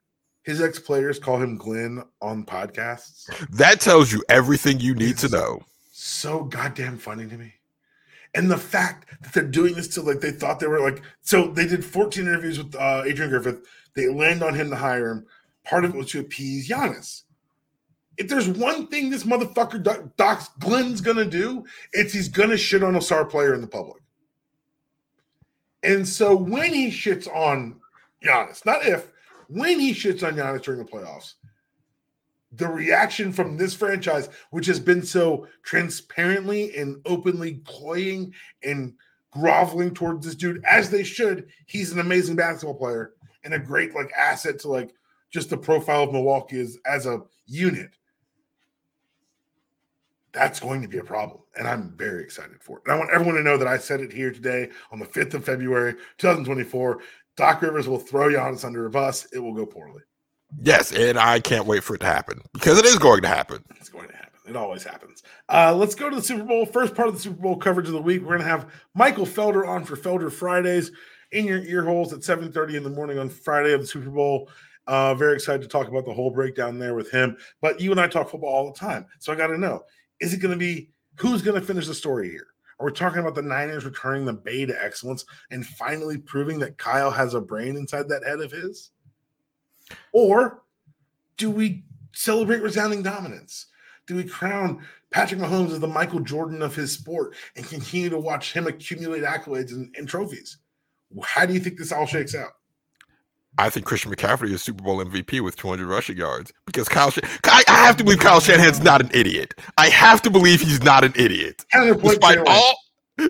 his ex players call him Glenn on podcasts. That tells you everything you need to know. So goddamn funny to me. And the fact that they're doing this to like they thought they were like so they did 14 interviews with uh, Adrian Griffin. They land on him to hire him. Part of it was to appease Giannis. If there's one thing this motherfucker Doc, Doc Glenn's gonna do, it's he's gonna shit on a star player in the public. And so when he shits on Giannis, not if, when he shits on Giannis during the playoffs, the reaction from this franchise, which has been so transparently and openly cloying and groveling towards this dude, as they should, he's an amazing basketball player and a great like asset to like just the profile of Milwaukee is as a unit. That's going to be a problem. And I'm very excited for it. And I want everyone to know that I said it here today on the 5th of February, 2024. Doc Rivers will throw Giannis under a bus. It will go poorly. Yes, and I can't wait for it to happen because it is going to happen. It's going to happen. It always happens. Uh, let's go to the Super Bowl. First part of the Super Bowl coverage of the week. We're going to have Michael Felder on for Felder Fridays in your ear holes at 7:30 in the morning on Friday of the Super Bowl. Uh, very excited to talk about the whole breakdown there with him. But you and I talk football all the time, so I got to know: is it going to be who's going to finish the story here? Are we talking about the Niners returning the Bay to excellence and finally proving that Kyle has a brain inside that head of his? Or do we celebrate resounding dominance? Do we crown Patrick Mahomes as the Michael Jordan of his sport and continue to watch him accumulate accolades and, and trophies? How do you think this all shakes out? I think Christian McCaffrey is Super Bowl MVP with 200 rushing yards because Kyle. I have to believe Kyle Shanahan's not an idiot. I have to believe he's not an idiot, despite all.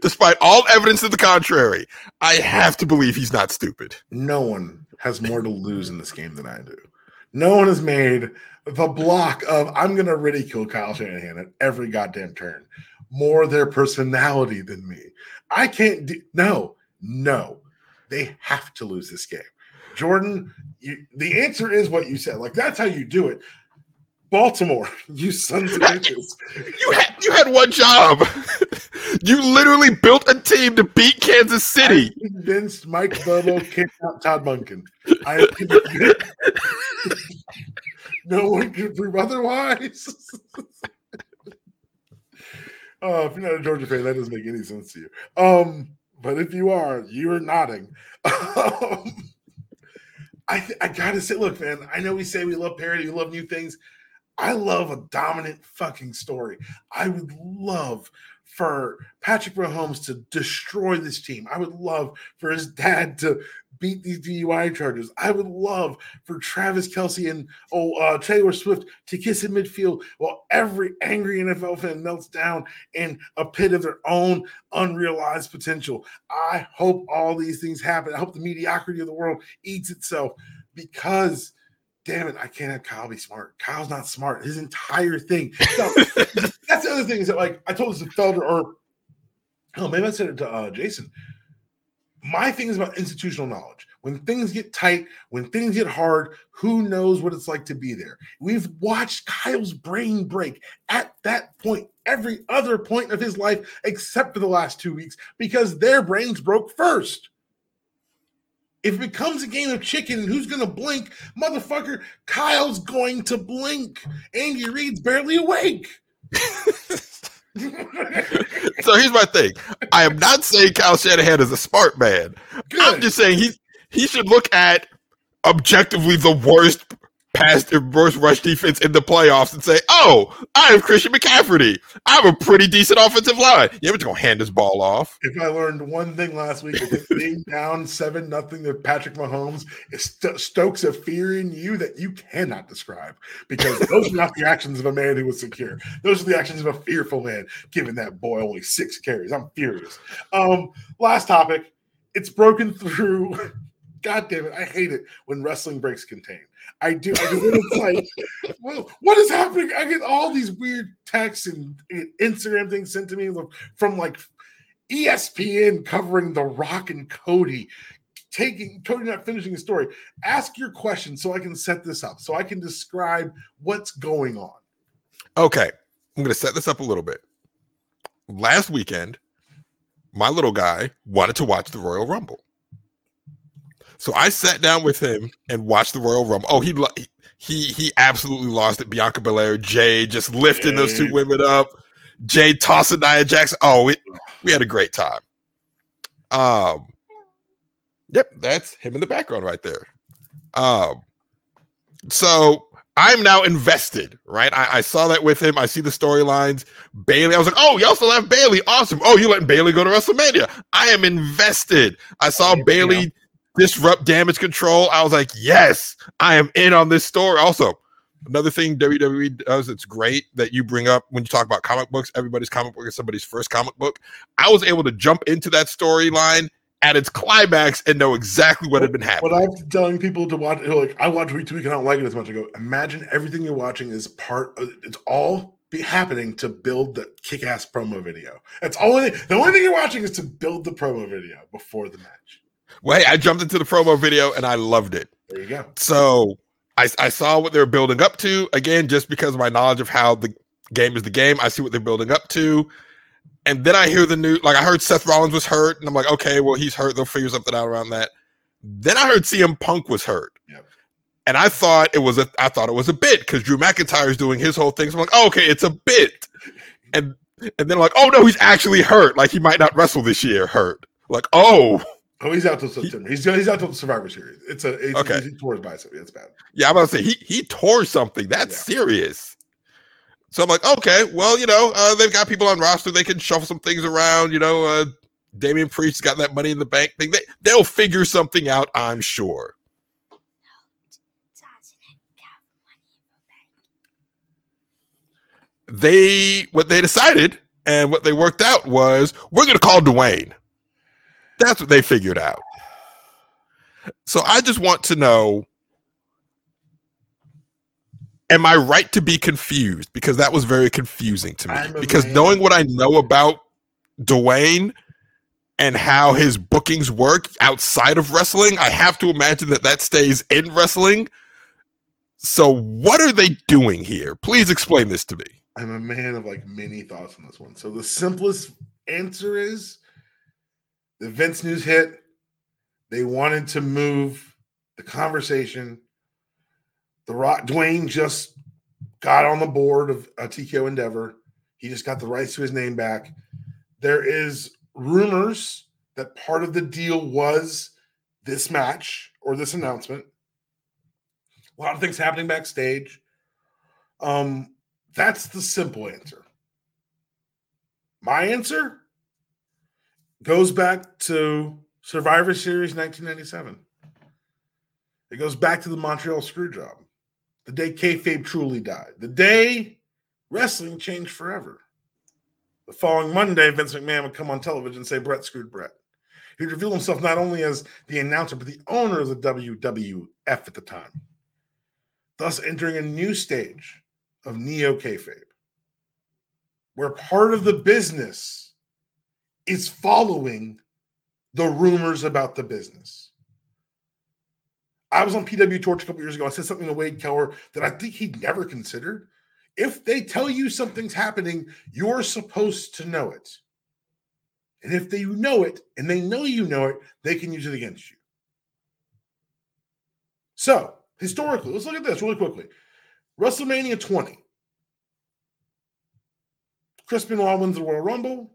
despite all evidence to the contrary, I have to believe he's not stupid. No one has more to lose in this game than I do. No one has made the block of I'm going to ridicule Kyle Shanahan at every goddamn turn more their personality than me. I can't do no, no. They have to lose this game. Jordan, you, the answer is what you said. Like that's how you do it. Baltimore, you sons of bitches. you had you had one job. you literally built a team to beat Kansas City. I convinced Mike Bobo kicked out Todd Monken. I no one could prove otherwise. uh, if you're not a Georgia fan, that doesn't make any sense to you. Um, but if you are, you are nodding. Um, I th- I gotta say, look, man. I know we say we love parody, we love new things. I love a dominant fucking story. I would love for Patrick Mahomes to destroy this team. I would love for his dad to beat these DUI charges. I would love for Travis Kelce and oh uh, Taylor Swift to kiss in midfield while every angry NFL fan melts down in a pit of their own unrealized potential. I hope all these things happen. I hope the mediocrity of the world eats itself because damn it, I can't have Kyle be smart. Kyle's not smart. His entire thing. So, that's the other thing is that like I told this to Felder or oh maybe I said it to uh, Jason. My thing is about institutional knowledge. When things get tight, when things get hard, who knows what it's like to be there? We've watched Kyle's brain break at that point, every other point of his life, except for the last two weeks, because their brains broke first. If it becomes a game of chicken and who's going to blink, motherfucker, Kyle's going to blink. Andy Reid's barely awake. so here's my thing. I am not saying Kyle Shanahan is a smart man. Good. I'm just saying he he should look at objectively the worst pass their worst rush defense in the playoffs and say, "Oh, I have Christian McCaffrey. I have a pretty decent offensive line. Yeah, we're just gonna hand this ball off." If I learned one thing last week, being down seven nothing to Patrick Mahomes st- stokes a fear in you that you cannot describe because those are not the actions of a man who was secure. Those are the actions of a fearful man. Giving that boy only six carries, I'm furious. Um, last topic. It's broken through. God damn it! I hate it when wrestling breaks contain. I do. I do it's like, well, what is happening? I get all these weird texts and, Instagram things sent to me from like ESPN covering The Rock and Cody taking Cody not finishing the story. Ask your question so I can set this up, so I can describe what's going on. Okay, I'm going to set this up a little bit. Last weekend, my little guy wanted to watch the Royal Rumble. So I sat down with him and watched the Royal Rumble. Oh, he he he absolutely lost it. Bianca Belair, Jay just lifting those two women up. Jay tossing Nia Jax. Oh, we, we had a great time. Um, yep, that's him in the background right there. Um, so I'm now invested, right? I, I, saw that with him. I see the storylines. Bayley, I was like, oh, you also have Bayley. Awesome. Oh, you letting Bayley go to WrestleMania. I am invested. I saw yeah, Bayley yeah. Disrupt damage control. I was like, yes, I am in on this story. Also, another thing WWE does it's great that you bring up when you talk about comic books, everybody's comic book is somebody's first comic book. I was able to jump into that storyline at its climax and know exactly what had been happening. What I'm telling people to watch, like I watch Week to Week and I don't like it as much. I go, imagine everything you're watching is part. Of, it's all be happening to build the kick-ass promo video. That's only the only thing you're watching is to build the promo video before the match. Well, hey, I jumped into the promo video and I loved it. There you go. So I, I saw what they were building up to. Again, just because of my knowledge of how the game is the game, I see what they're building up to. And then I hear the news, like I heard Seth Rollins was hurt, and I'm like, okay, well, he's hurt. They'll figure something out around that. Then I heard CM Punk was hurt. Yep. And I thought it was a I thought it was a bit because Drew McIntyre is doing his whole thing. So I'm like, oh, okay, it's a bit. And and then I'm like, oh no, he's actually hurt. Like he might not wrestle this year, hurt. Like, oh. Oh, he's out till September. He, he's he's out till the Survivor Series. It's a it's, okay. He tore his bicep. That's bad. Yeah, I'm about to say he he tore something. That's yeah. serious. So I'm like, okay, well, you know, uh, they've got people on roster. They can shuffle some things around. You know, uh, Damian Priest got that money in the bank thing. They, they'll figure something out, I'm sure. They, what they decided and what they worked out was we're going to call Dwayne. That's what they figured out. So I just want to know am I right to be confused? Because that was very confusing to me. Because man. knowing what I know about Dwayne and how his bookings work outside of wrestling, I have to imagine that that stays in wrestling. So, what are they doing here? Please explain this to me. I'm a man of like many thoughts on this one. So, the simplest answer is the Vince news hit. They wanted to move the conversation the Rock Dwayne just got on the board of uh, TKO Endeavor. He just got the rights to his name back. There is rumors that part of the deal was this match or this announcement. A lot of things happening backstage. Um, that's the simple answer. My answer goes back to Survivor Series 1997. It goes back to the Montreal Screwjob the day kayfabe truly died, the day wrestling changed forever. The following Monday, Vince McMahon would come on television and say Bret screwed Bret. He'd reveal himself not only as the announcer, but the owner of the WWF at the time, thus entering a new stage of neo kayfabe, where part of the business is following the rumors about the business. I was on PW Torch a couple years ago. I said something to Wade Keller that I think he'd never considered. If they tell you something's happening, you're supposed to know it. And if they know it and they know you know it, they can use it against you. So, historically, let's look at this really quickly. WrestleMania 20. Chris Benoit wins the Royal Rumble.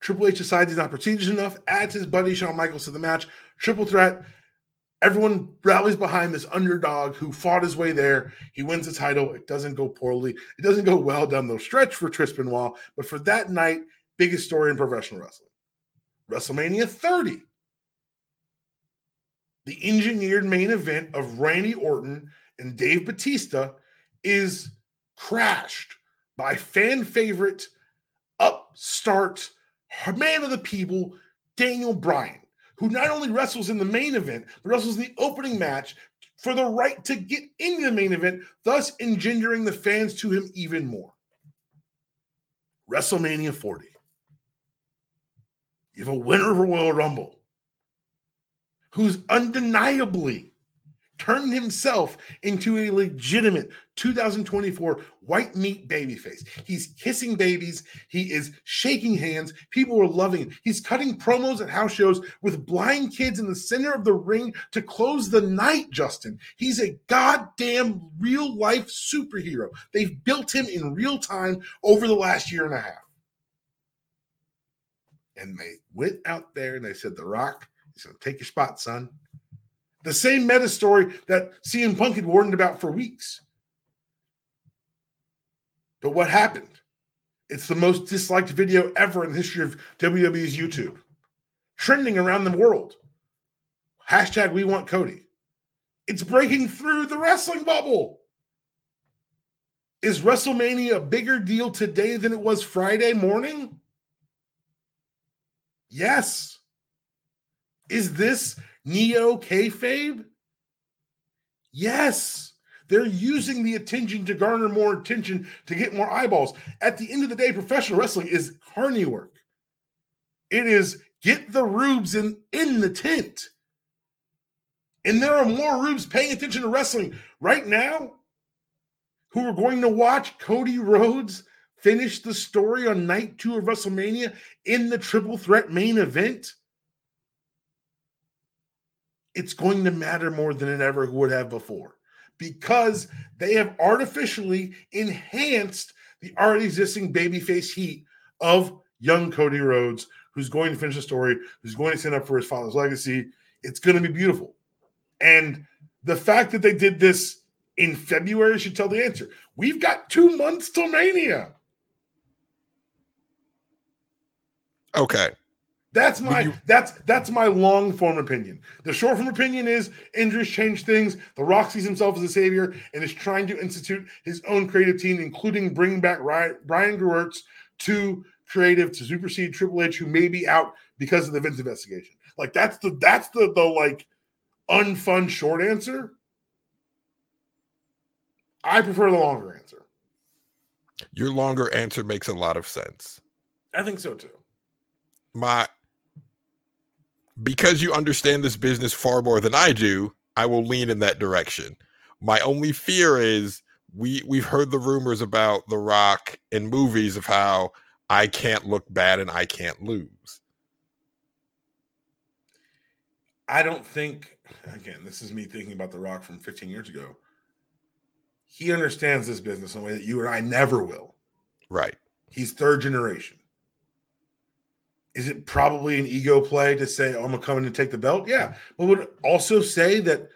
Triple H decides he's not prestigious enough, adds his buddy Shawn Michaels to the match. Triple threat everyone rallies behind this underdog who fought his way there. He wins the title. It doesn't go poorly. It doesn't go well down the stretch for Chris Benoit, but for that night, biggest story in professional wrestling. WrestleMania 30. The engineered main event of Randy Orton and Dave Batista is crashed by fan favorite, upstart, man of the people, Daniel Bryan who not only wrestles in the main event, but wrestles in the opening match for the right to get into the main event, thus engendering the fans to him even more. WrestleMania 40. You have a winner of a Royal Rumble who's undeniably turned himself into a legitimate 2024 white meat babyface. He's kissing babies. He is shaking hands. People are loving him. He's cutting promos at house shows with blind kids in the center of the ring to close the night, Justin. He's a goddamn real life superhero. They've built him in real time over the last year and a half. And they went out there and they said, The Rock, he's going to take your spot, son. The same meta story that CM Punk had warned about for weeks. But what happened? It's the most disliked video ever in the history of WWE's YouTube, trending around the world. Hashtag we want Cody. It's breaking through the wrestling bubble. Is WrestleMania a bigger deal today than it was Friday morning? Yes. Is this neo kayfabe? Yes. They're using the attention to garner more attention to get more eyeballs. At the end of the day, professional wrestling is carny work. It is get the rubes in, in the tent. And there are more rubes paying attention to wrestling right now who are going to watch Cody Rhodes finish the story on night two of WrestleMania in the triple threat main event it's going to matter more than it ever would have before because they have artificially enhanced the already existing babyface heat of young Cody Rhodes, who's going to finish the story, who's going to stand up for his father's legacy. It's going to be beautiful. And the fact that they did this in February should tell the answer. We've got two months till Mania. Okay. That's my you, that's that's my long form opinion. The short form opinion is injuries change things. The Rock sees himself as a savior and is trying to institute his own creative team, including bringing back Ryan, Brian Gewirtz to creative to supersede Triple H, who may be out because of the Vince investigation. Like that's the that's the the like unfun short answer. I prefer the longer answer. Your longer answer makes a lot of sense. I think so too. My because you understand this business far more than I do, I will lean in that direction. My only fear is we we've heard the rumors about The Rock in movies of how I can't look bad and I can't lose. I don't think again, this is me thinking about The Rock from 15 years ago. He understands this business in a way that you and I never will. Right. He's third generation. Is it probably an ego play to say, oh, I'm to come in and take the belt? Yeah. But would also say that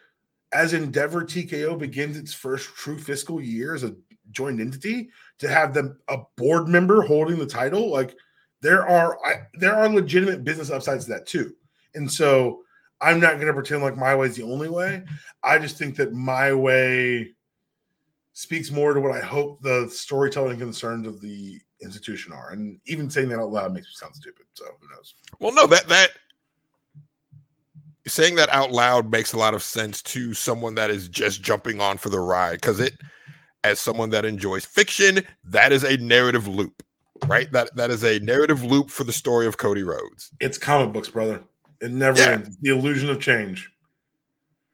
as Endeavor TKO begins its first true fiscal year as a joint entity, to have them a board member holding the title, like there are I, there are legitimate business upsides to that too. And so I'm not to pretend like my way is the only way. I just think that my way speaks more to what I hope the storytelling concerns of the institution are. And even saying that out loud makes me sound stupid. So who knows? Well, no, that that saying that out loud makes a lot of sense to someone that is just jumping on for the ride because it as someone that enjoys fiction that is a narrative loop right that that is a narrative loop for the story of cody rhodes it's comic books brother it never yeah. ends the illusion of change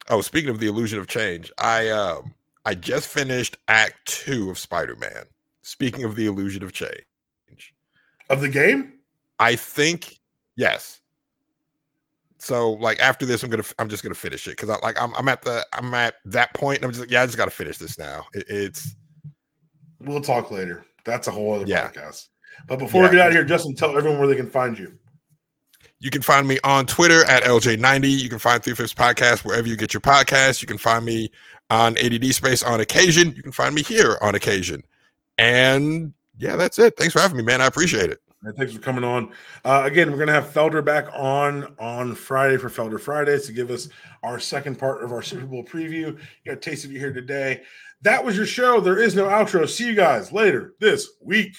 oh speaking of the illusion of change i um i just finished act two of spider-man Speaking of the illusion of change, of the game, I think yes. So like after this, I'm gonna I'm just gonna finish it because I like I'm I'm at the I'm at that point. I'm just like, yeah, I just gotta finish this now. It, it's we'll talk later. That's a whole other yeah. podcast. But before yeah. we get out of here, Justin, tell everyone where they can find you. You can find me on Twitter at Ljay90. You can find Three Fifths Podcast wherever you get your podcasts. You can find me on ADD Space on occasion. You can find me here on occasion. And yeah, that's it. Thanks for having me, man. I appreciate it. Thanks for coming on. Uh, again, we're gonna have Felder back on on Friday for Felder Fridays to give us our second part of our Super Bowl preview. You got a taste of it here today. That was your show. There is no outro. See you guys later this week.